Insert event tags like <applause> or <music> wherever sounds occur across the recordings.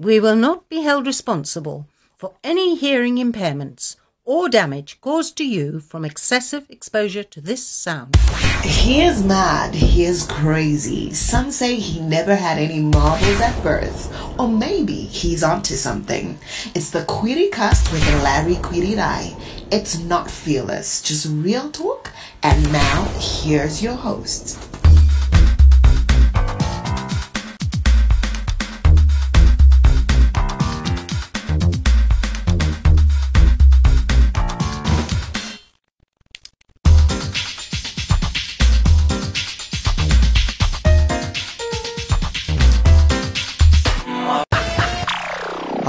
We will not be held responsible for any hearing impairments or damage caused to you from excessive exposure to this sound. He is mad. He is crazy. Some say he never had any marbles at birth. Or maybe he's onto something. It's the Query Cast with Larry Eye. It's not fearless, just real talk. And now, here's your host.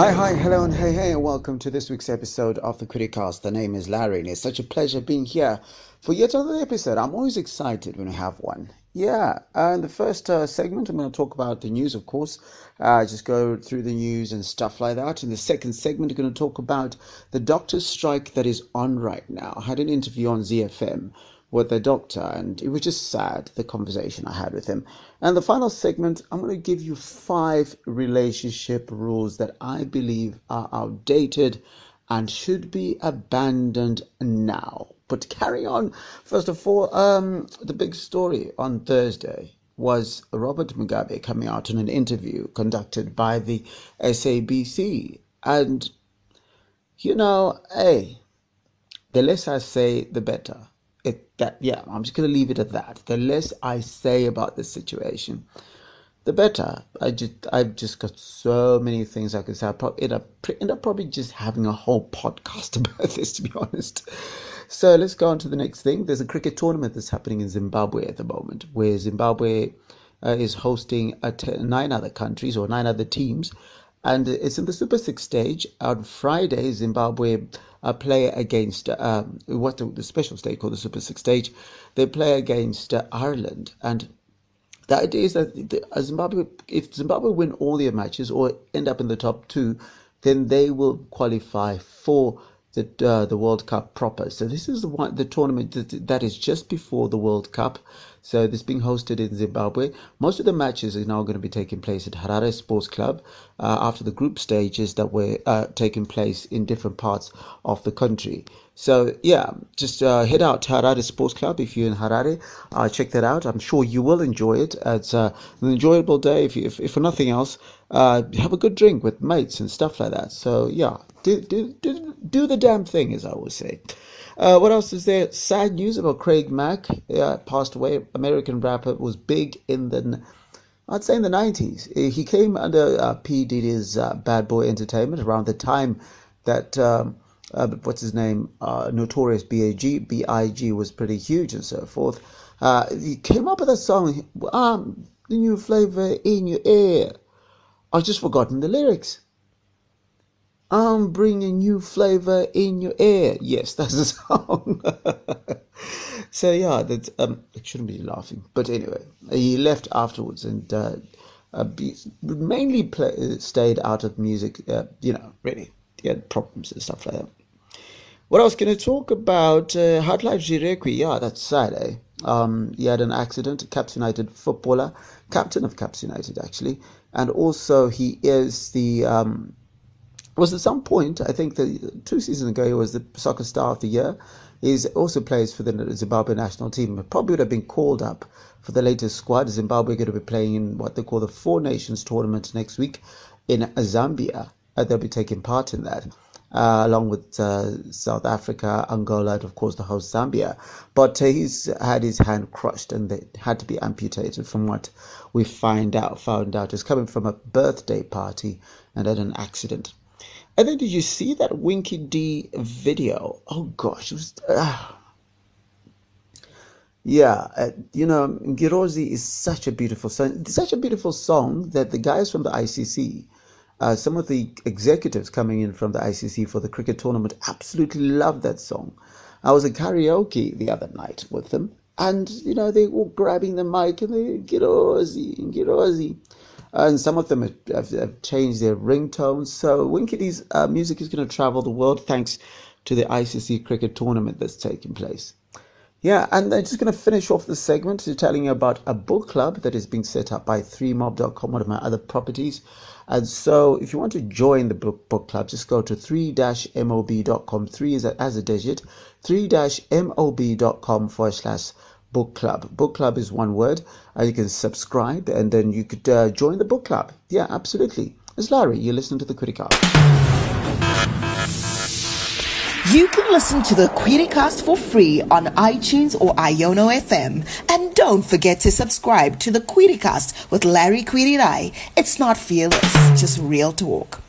Hi, hi, hello, and hey, hey, and welcome to this week's episode of the Criticast. The name is Larry, and it's such a pleasure being here for yet another episode. I'm always excited when I have one. Yeah, uh, in the first uh, segment, I'm going to talk about the news, of course, uh, just go through the news and stuff like that. In the second segment, I'm going to talk about the doctor's strike that is on right now. I had an interview on ZFM with their doctor, and it was just sad the conversation I had with him. And the final segment, I'm going to give you five relationship rules that I believe are outdated and should be abandoned now. But carry on. First of all, um, the big story on Thursday was Robert Mugabe coming out in an interview conducted by the SABC. And, you know, hey, the less I say, the better it that yeah i'm just going to leave it at that. The less i say about this situation the better. I just i've just got so many things i could say. I probably end up, end up probably just having a whole podcast <laughs> about this to be honest. So let's go on to the next thing. There's a cricket tournament that's happening in zimbabwe at the moment where zimbabwe uh, is hosting nine other countries or nine other teams and it's in the super six stage on friday zimbabwe uh, play against um, what the, the, special stage called the Super Six stage. They play against uh, Ireland, and the idea is that the, uh, Zimbabwe, if Zimbabwe win all their matches or end up in the top two, then they will qualify for the uh, the World Cup proper. So this is the one the tournament that, that is just before the World Cup. So this being hosted in Zimbabwe. Most of the matches are now going to be taking place at Harare Sports Club uh, after the group stages that were uh, taking place in different parts of the country. So yeah, just uh, head out to Harare Sports Club if you're in Harare. Uh, check that out. I'm sure you will enjoy it. It's uh, an enjoyable day. If, you, if, if for nothing else, uh, have a good drink with mates and stuff like that. So yeah, do do do do the damn thing, as I always say. Uh, what else is there? Sad news about Craig Mack. Uh, passed away. American rapper was big in the, I'd say in the 90s. Uh, he came under uh, P. Diddy's uh, Bad Boy Entertainment around the time that, um, uh, what's his name? Uh, Notorious B.I.G. B.I.G. was pretty huge and so forth. he came up with a song, um, the new flavor in your ear. I've just forgotten the lyrics. I'm bringing new flavor in your ear. Yes, that's the <laughs> song. so yeah, that um, it shouldn't be laughing, but anyway, he left afterwards and uh, uh, mainly play, stayed out of music. Uh, you know, really, he had problems and stuff like that. What else can I talk about? Uh, Life Zvirekwi, yeah, that's sad, eh? Um, he had an accident, Caps United footballer, captain of Caps United actually, and also he is the um, was at some point, I think that two seasons ago, he was the soccer star of the year. He also plays for the Zimbabwe national team. Probably would have been called up for the latest squad. Zimbabwe are going to be playing in what they call the Four Nations tournament next week in Zambia. Uh, they'll be taking part in that. Uh, along with uh, South Africa, Angola, and of course the host Zambia. But uh, he's had his hand crushed and they had to be amputated from what we find out. Found out is coming from a birthday party and had an accident. And then did you see that Winky D video? Oh gosh, it was. Uh, yeah, uh, you know, Ngirozi is such a beautiful song. It's such a beautiful song that the guys from the ICC, uh, some of the executives coming in from the ICC for the cricket tournament, absolutely love that song. I was at karaoke the other night with them, and you know they were grabbing the mic and they Ngirozi, Ngirozi and girosi and some of them have, have changed their ringtones. So Winky D's uh, music is going to travel the world thanks to the ICC cricket tournament that's taking place. Yeah, and I'm just going to finish off the segment to telling you about a book club that is being set up by 3mob.com, one of my other properties. And so if you want to join the book, book club, just go to 3-mob.com. 3 is as a digit. 3-mob.com forward slash book club. Book club is one word. And you can subscribe and then you could uh, join the book club. Yeah, absolutely. It's Larry. You're listening to the Criticast. You can listen to the Querycast for free on iTunes or Iono FM. And don't forget to subscribe to the Querycast with Larry Query It's not fearless, just real talk.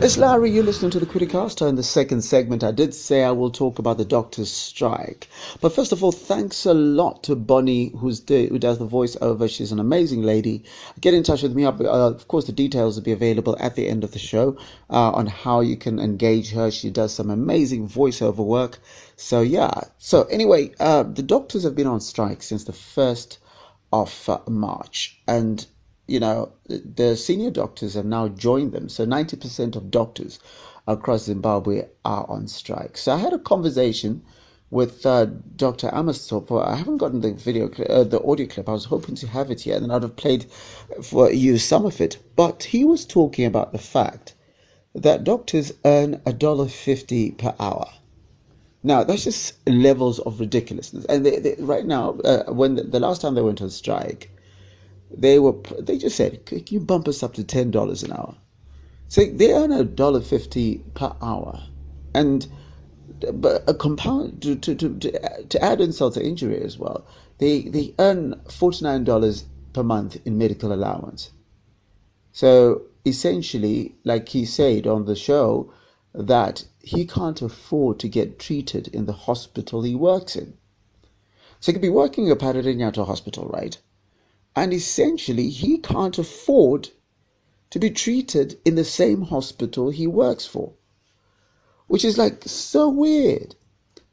It's Larry, you're listening to the Criticast. In the second segment, I did say I will talk about the doctor's strike. But first of all, thanks a lot to Bonnie, who's the, who does the voiceover. She's an amazing lady. Get in touch with me. Uh, of course, the details will be available at the end of the show uh, on how you can engage her. She does some amazing voiceover work. So, yeah. So, anyway, uh, the doctors have been on strike since the 1st of uh, March. And you know, the senior doctors have now joined them. So 90% of doctors across Zimbabwe are on strike. So I had a conversation with uh, Dr. Amasopo. I haven't gotten the video, uh, the audio clip. I was hoping to have it here, and I'd have played for you some of it. But he was talking about the fact that doctors earn a dollar fifty per hour. Now that's just levels of ridiculousness. And they, they, right now, uh, when the, the last time they went on strike, they were they just said, "Can you bump us up to ten dollars an hour?" So they earn a dollar fifty per hour, and but a compound to, to, to, to add insult to injury as well, they they earn forty nine dollars per month in medical allowance. So essentially, like he said on the show, that he can't afford to get treated in the hospital he works in. So he could be working at Parirenyatwa Hospital, right? And essentially he can't afford to be treated in the same hospital he works for, which is like so weird.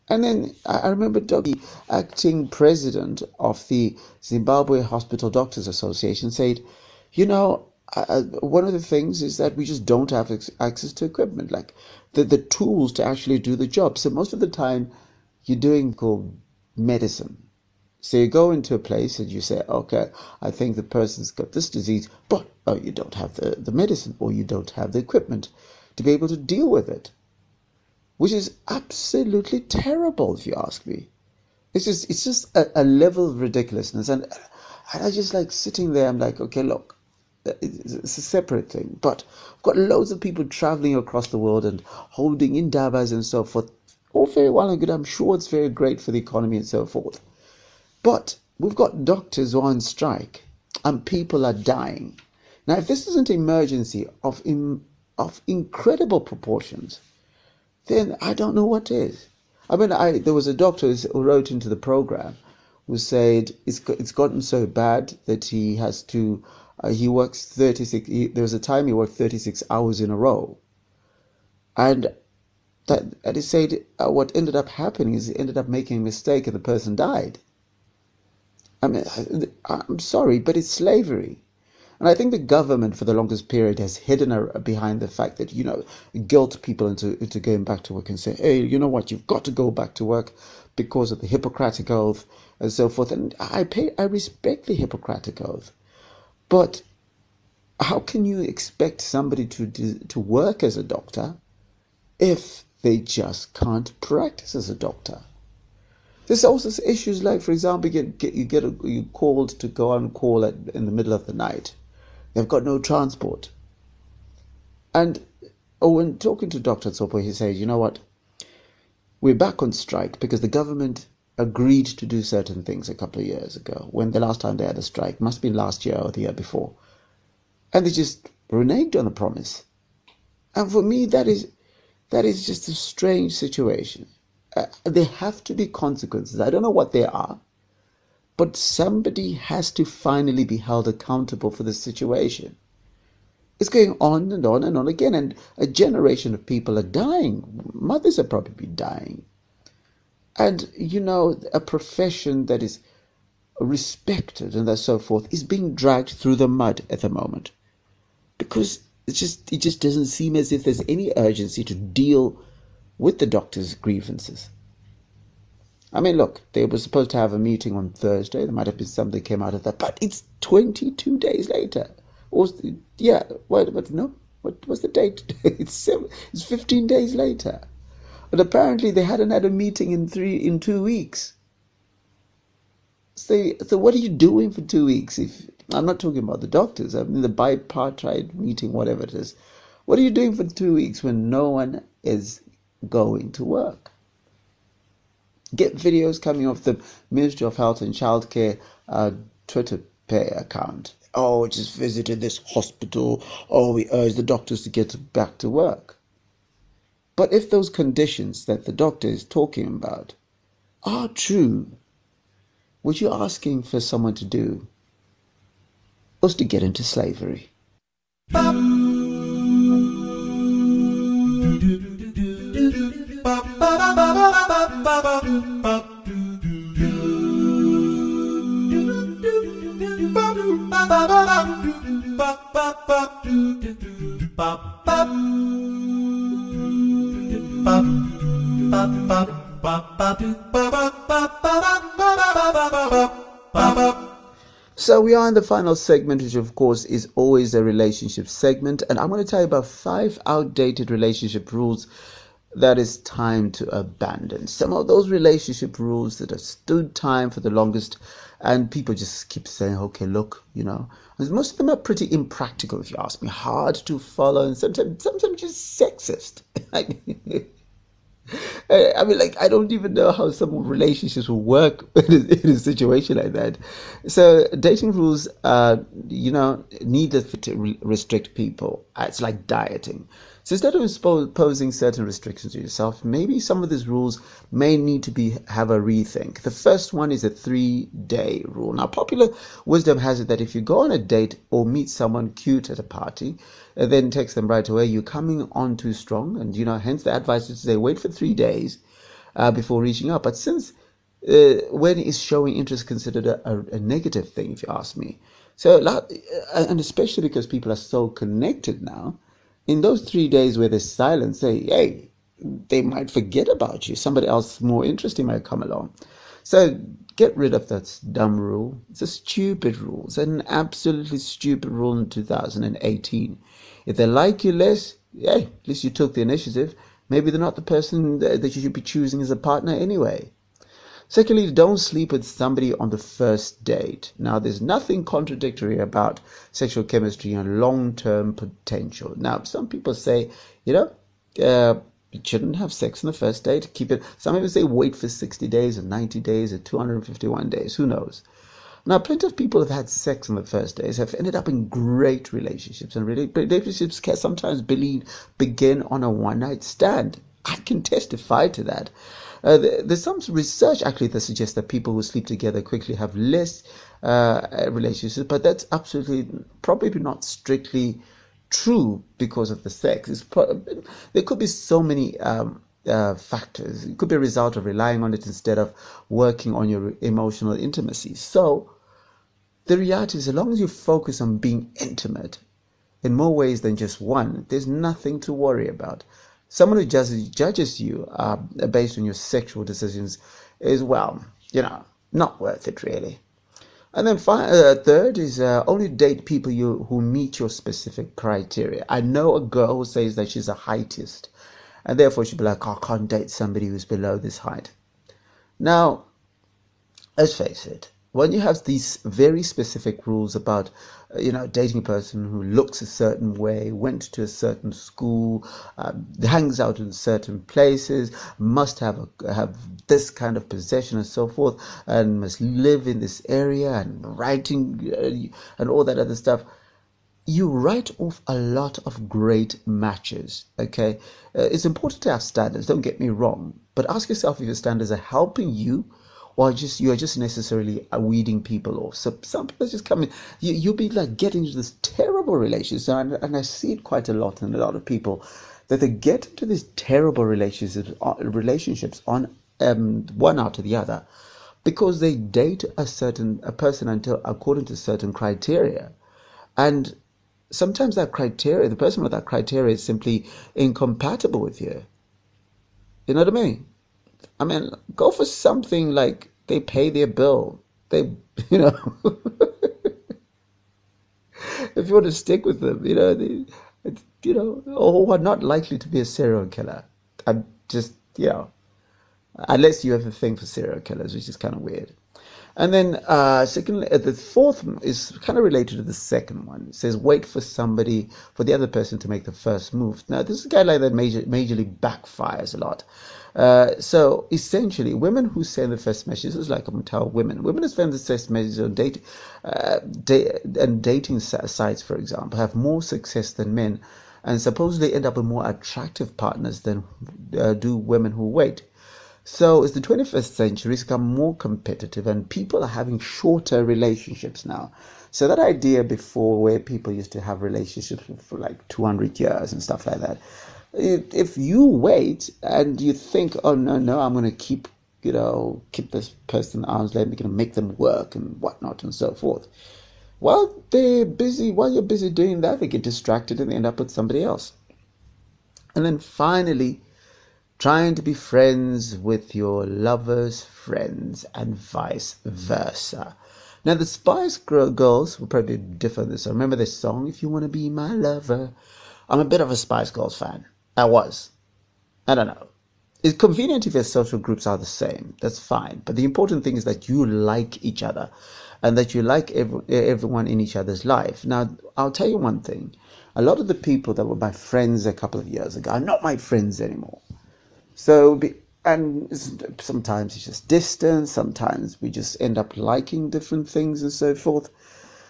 And then I remember Dougie, acting president of the Zimbabwe Hospital Doctors Association, said, "You know, uh, one of the things is that we just don't have access to equipment, like the the tools to actually do the job. So most of the time, you're doing medicine, so you go into a place and you say, okay, I think the person's got this disease, but oh, you don't have the, the medicine or you don't have the equipment to be able to deal with it, which is absolutely terrible if you ask me. It's just, it's just a, a level of ridiculousness. And, and I just like sitting there, I'm like, okay, look, uh, it's a separate thing. But I've got loads of people traveling across the world and holding indabas and so forth. All very well and good. I'm sure it's very great for the economy and so forth. But we've got doctors who are on strike and people are dying. Now, if this isn't an emergency of, in, of incredible proportions, then I don't know what is. I mean, I, there was a doctor who wrote into the program who said it's, it's gotten so bad that he has to, uh, he works 36, he, there was a time he worked 36 hours in a row. And that, and he said uh, what ended up happening is he ended up making a mistake and the person died. I mean, I'm sorry, but it's slavery. And I think the government, for the longest period, has hidden behind the fact that, you know, guilt people into, into going back to work and say, hey, you know what, you've got to go back to work because of the Hippocratic Oath and so forth. And I pay, I respect the Hippocratic Oath. But how can you expect somebody to, to work as a doctor if they just can't practice as a doctor? There's also issues like, for example, you get, you get a, you called to go on call at, in the middle of the night. They've got no transport. And oh, when talking to Dr. Tsopo, he says, you know what? We're back on strike because the government agreed to do certain things a couple of years ago when the last time they had a strike, must been last year or the year before. And they just reneged on the promise. And for me, that is that is just a strange situation uh, there have to be consequences. I don't know what they are, but somebody has to finally be held accountable for the situation. It's going on and on and on again, and a generation of people are dying. Mothers are probably dying. And, you know, a profession that is respected and that so forth is being dragged through the mud at the moment because it just it just doesn't seem as if there's any urgency to deal with the doctor's grievances. I mean, look, they were supposed to have a meeting on Thursday. There might have been something came out of that, but it's 22 days later. Or yeah, what? But no, what was the date? <laughs> it's seven, it's 15 days later. But apparently they hadn't had a meeting in three in two weeks. So, so what are you doing for two weeks? If I'm not talking about the doctors, I mean the bipartite meeting, whatever it is. What are you doing for two weeks when no one is going to work? Get videos coming off the Ministry of Health and Childcare uh, Twitter pay account. Oh, just visited this hospital. Oh, we urge the doctors to get back to work. But if those conditions that the doctor is talking about are true, what you're asking for someone to do was to get into slavery. So we are in the final segment, which of course is always a relationship segment, and I'm going to tell you about five outdated relationship rules that is time to abandon. Some of those relationship rules that have stood time for the longest, and people just keep saying, okay, look, you know, most of them are pretty impractical, if you ask me, hard to follow, and sometimes, sometimes just sexist. <laughs> <laughs> I mean, like, I don't even know how some relationships will work <laughs> in a, situation like that. So, dating rules, uh, you know, need to restrict people. It's like dieting. So instead of imposing certain restrictions to yourself, maybe some of these rules may need to be have a rethink. The first one is a three-day rule. Now, popular wisdom has it that if you go on a date or meet someone cute at a party, and then text them right away, you're coming on too strong, and you know, hence the advice is to say wait for three days uh, before reaching out. But since uh, when is showing interest considered a, a, a, negative thing, if you ask me? So, uh, and especially because people are so connected now, in those three days where there's silence, say, hey, they might forget about you. Somebody else more interesting might come along. So get rid of that dumb rule. It's a stupid rule. It's an absolutely stupid rule in 2018. If they like you less, hey, at least you took the initiative. Maybe they're not the person that you should be choosing as a partner anyway. Secondly, don't sleep with somebody on the first date. Now, there's nothing contradictory about sexual chemistry and long term potential. Now, some people say, you know, uh, you shouldn't have sex on the first date. Keep it. Some people say wait for 60 days or 90 days or 251 days. Who knows? Now, plenty of people have had sex on the first days, have ended up in great relationships, and relationships can sometimes begin on a one night stand. I can testify to that. Uh, there's some research actually that suggests that people who sleep together quickly have less uh, relationships, but that's absolutely probably not strictly true because of the sex. Pro- there could be so many um, uh, factors. It could be a result of relying on it instead of working on your emotional intimacy. So, the reality is, as long as you focus on being intimate in more ways than just one, there's nothing to worry about. Someone who just judges you uh, based on your sexual decisions is, well, you know, not worth it really. And then fi- uh, third is uh, only date people you who meet your specific criteria. I know a girl who says that she's a heightist, and therefore she'd be like, oh, I can't date somebody who's below this height. Now, let's face it, when you have these very specific rules about uh, you know dating a person who looks a certain way went to a certain school um, hangs out in certain places must have a, have this kind of possession and so forth and must live in this area and writing uh, and all that other stuff you write off a lot of great matches okay? Uh, it's important to have standards don't get me wrong but ask yourself if your standards are helping you or just you are just necessarily weeding people off. So some people just come in, you you'll be like getting into this terrible relationship, and, and I see it quite a lot in a lot of people that they get into these terrible relationships uh, relationships on um, one after the other because they date a certain a person until according to certain criteria, and sometimes that criteria, the person with that criteria is simply incompatible with you. You know what I mean? I mean, go for something like they pay their bill. They, <laughs> you know, if you want to stick with them, you know, they, you know, or are not likely to be a serial killer. I'm just, you know, unless you have a thing for serial killers, which is kind of weird. And then, uh, secondly, uh, the fourth is kind of related to the second one. It says, wait for somebody, for the other person to make the first move. Now, this is a guy like that major, majorly backfires a lot. Uh, so essentially, women who send the first message, this is like I'm tell women, women who send the first message on date, uh, da- and dating sites, for example, have more success than men, and supposedly end up with more attractive partners than uh, do women who wait. So as the 21st century has become more competitive and people are having shorter relationships now. So that idea before where people used to have relationships for like 200 years and stuff like that. If you wait and you think, oh no, no, I'm going to keep, you know, keep this person arm's length, we're going to make them work and whatnot and so forth. While they're busy, while you're busy doing that, they get distracted and they end up with somebody else. And then finally, trying to be friends with your lover's friends and vice versa. Now, the Spice Girls will probably differ this. I remember this song, If You Want to Be My Lover. I'm a bit of a Spice Girls fan. I was. I don't know. It's convenient if your social groups are the same. That's fine. But the important thing is that you like each other and that you like every, everyone in each other's life. Now, I'll tell you one thing. A lot of the people that were my friends a couple of years ago are not my friends anymore. So, and sometimes it's just distance, sometimes we just end up liking different things and so forth.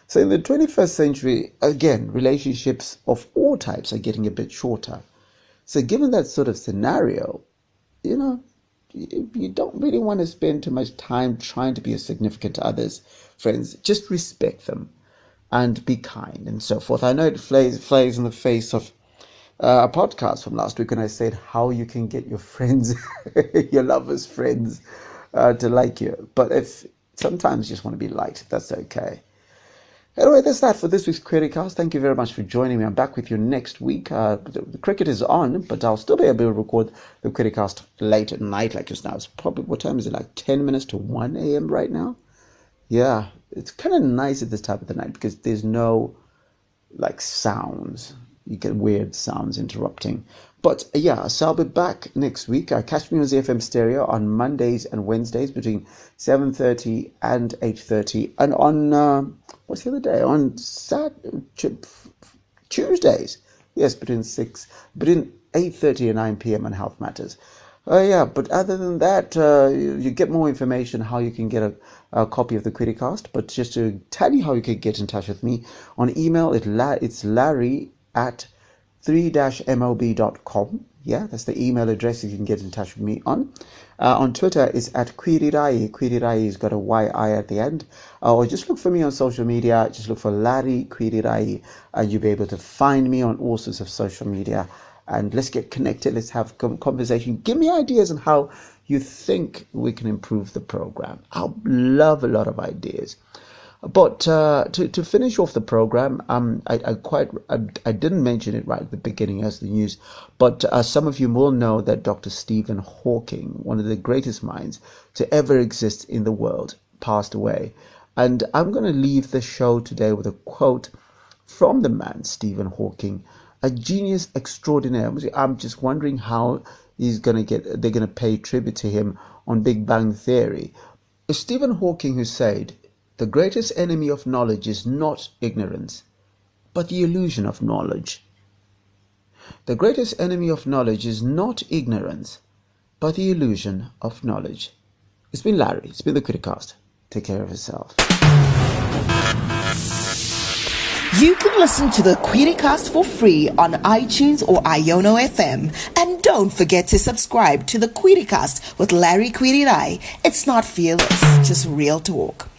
So, in the 21st century, again, relationships of all types are getting a bit shorter. So, given that sort of scenario, you know, you don't really want to spend too much time trying to be a significant to others, friends. Just respect them and be kind and so forth. I know it flies, flays in the face of uh, a podcast from last week when I said how you can get your friends, <laughs> your lovers' friends, uh, to like you. But if sometimes you just want to be liked, that's okay. Anyway, that's that for this week's Criticast. Thank you very much for joining me. I'm back with you next week. Uh, the, the, cricket is on, but I'll still be able to record the Criticast late at night, like just now. It's probably, what time is it? Like 10 minutes to 1 a.m. right now? Yeah, it's kind of nice at this time of the night because there's no, like, sounds you get weird sounds interrupting. But yeah, so I'll be back next week. Uh, catch me on ZFM Stereo on Mondays and Wednesdays between 7.30 and 8.30. And on, uh, what's the other day? On Sat- Tuesdays. Yes, between 6, between 8.30 and 9 p.m. on Health Matters. Uh, yeah, but other than that, uh, you, you, get more information how you can get a, a copy of the Criticast. But just to tell you how you can get in touch with me on email, it la- it's Larry at 3-mob.com. Yeah, that's the email address you can get in touch with me on. Uh, on Twitter, it's at Quirirai. Quirirai got a Y-I at the end. Uh, or just look for me on social media. Just look for Larry Quirirai, and you'll be able to find me on all sorts of social media. And let's get connected. Let's have conversation. Give me ideas on how you think we can improve the program. I'll love a lot of ideas. But uh, to, to finish off the program, um, I, I quite I, I, didn't mention it right at the beginning as the news, but uh, some of you will know that Dr. Stephen Hawking, one of the greatest minds to ever exist in the world, passed away. And I'm going to leave the show today with a quote from the man Stephen Hawking, a genius extraordinaire. I'm just wondering how he's going to get they're going to pay tribute to him on Big Bang Theory. Stephen Hawking who said the greatest enemy of knowledge is not ignorance, but the illusion of knowledge. The greatest enemy of knowledge is not ignorance, but the illusion of knowledge. It's been Larry. It's been the Criticast. Take care of yourself. You can listen to the Criticast for free on iTunes or Iono FM. And don't forget to subscribe to the Criticast with Larry Quirirai. It's not fearless, just real talk.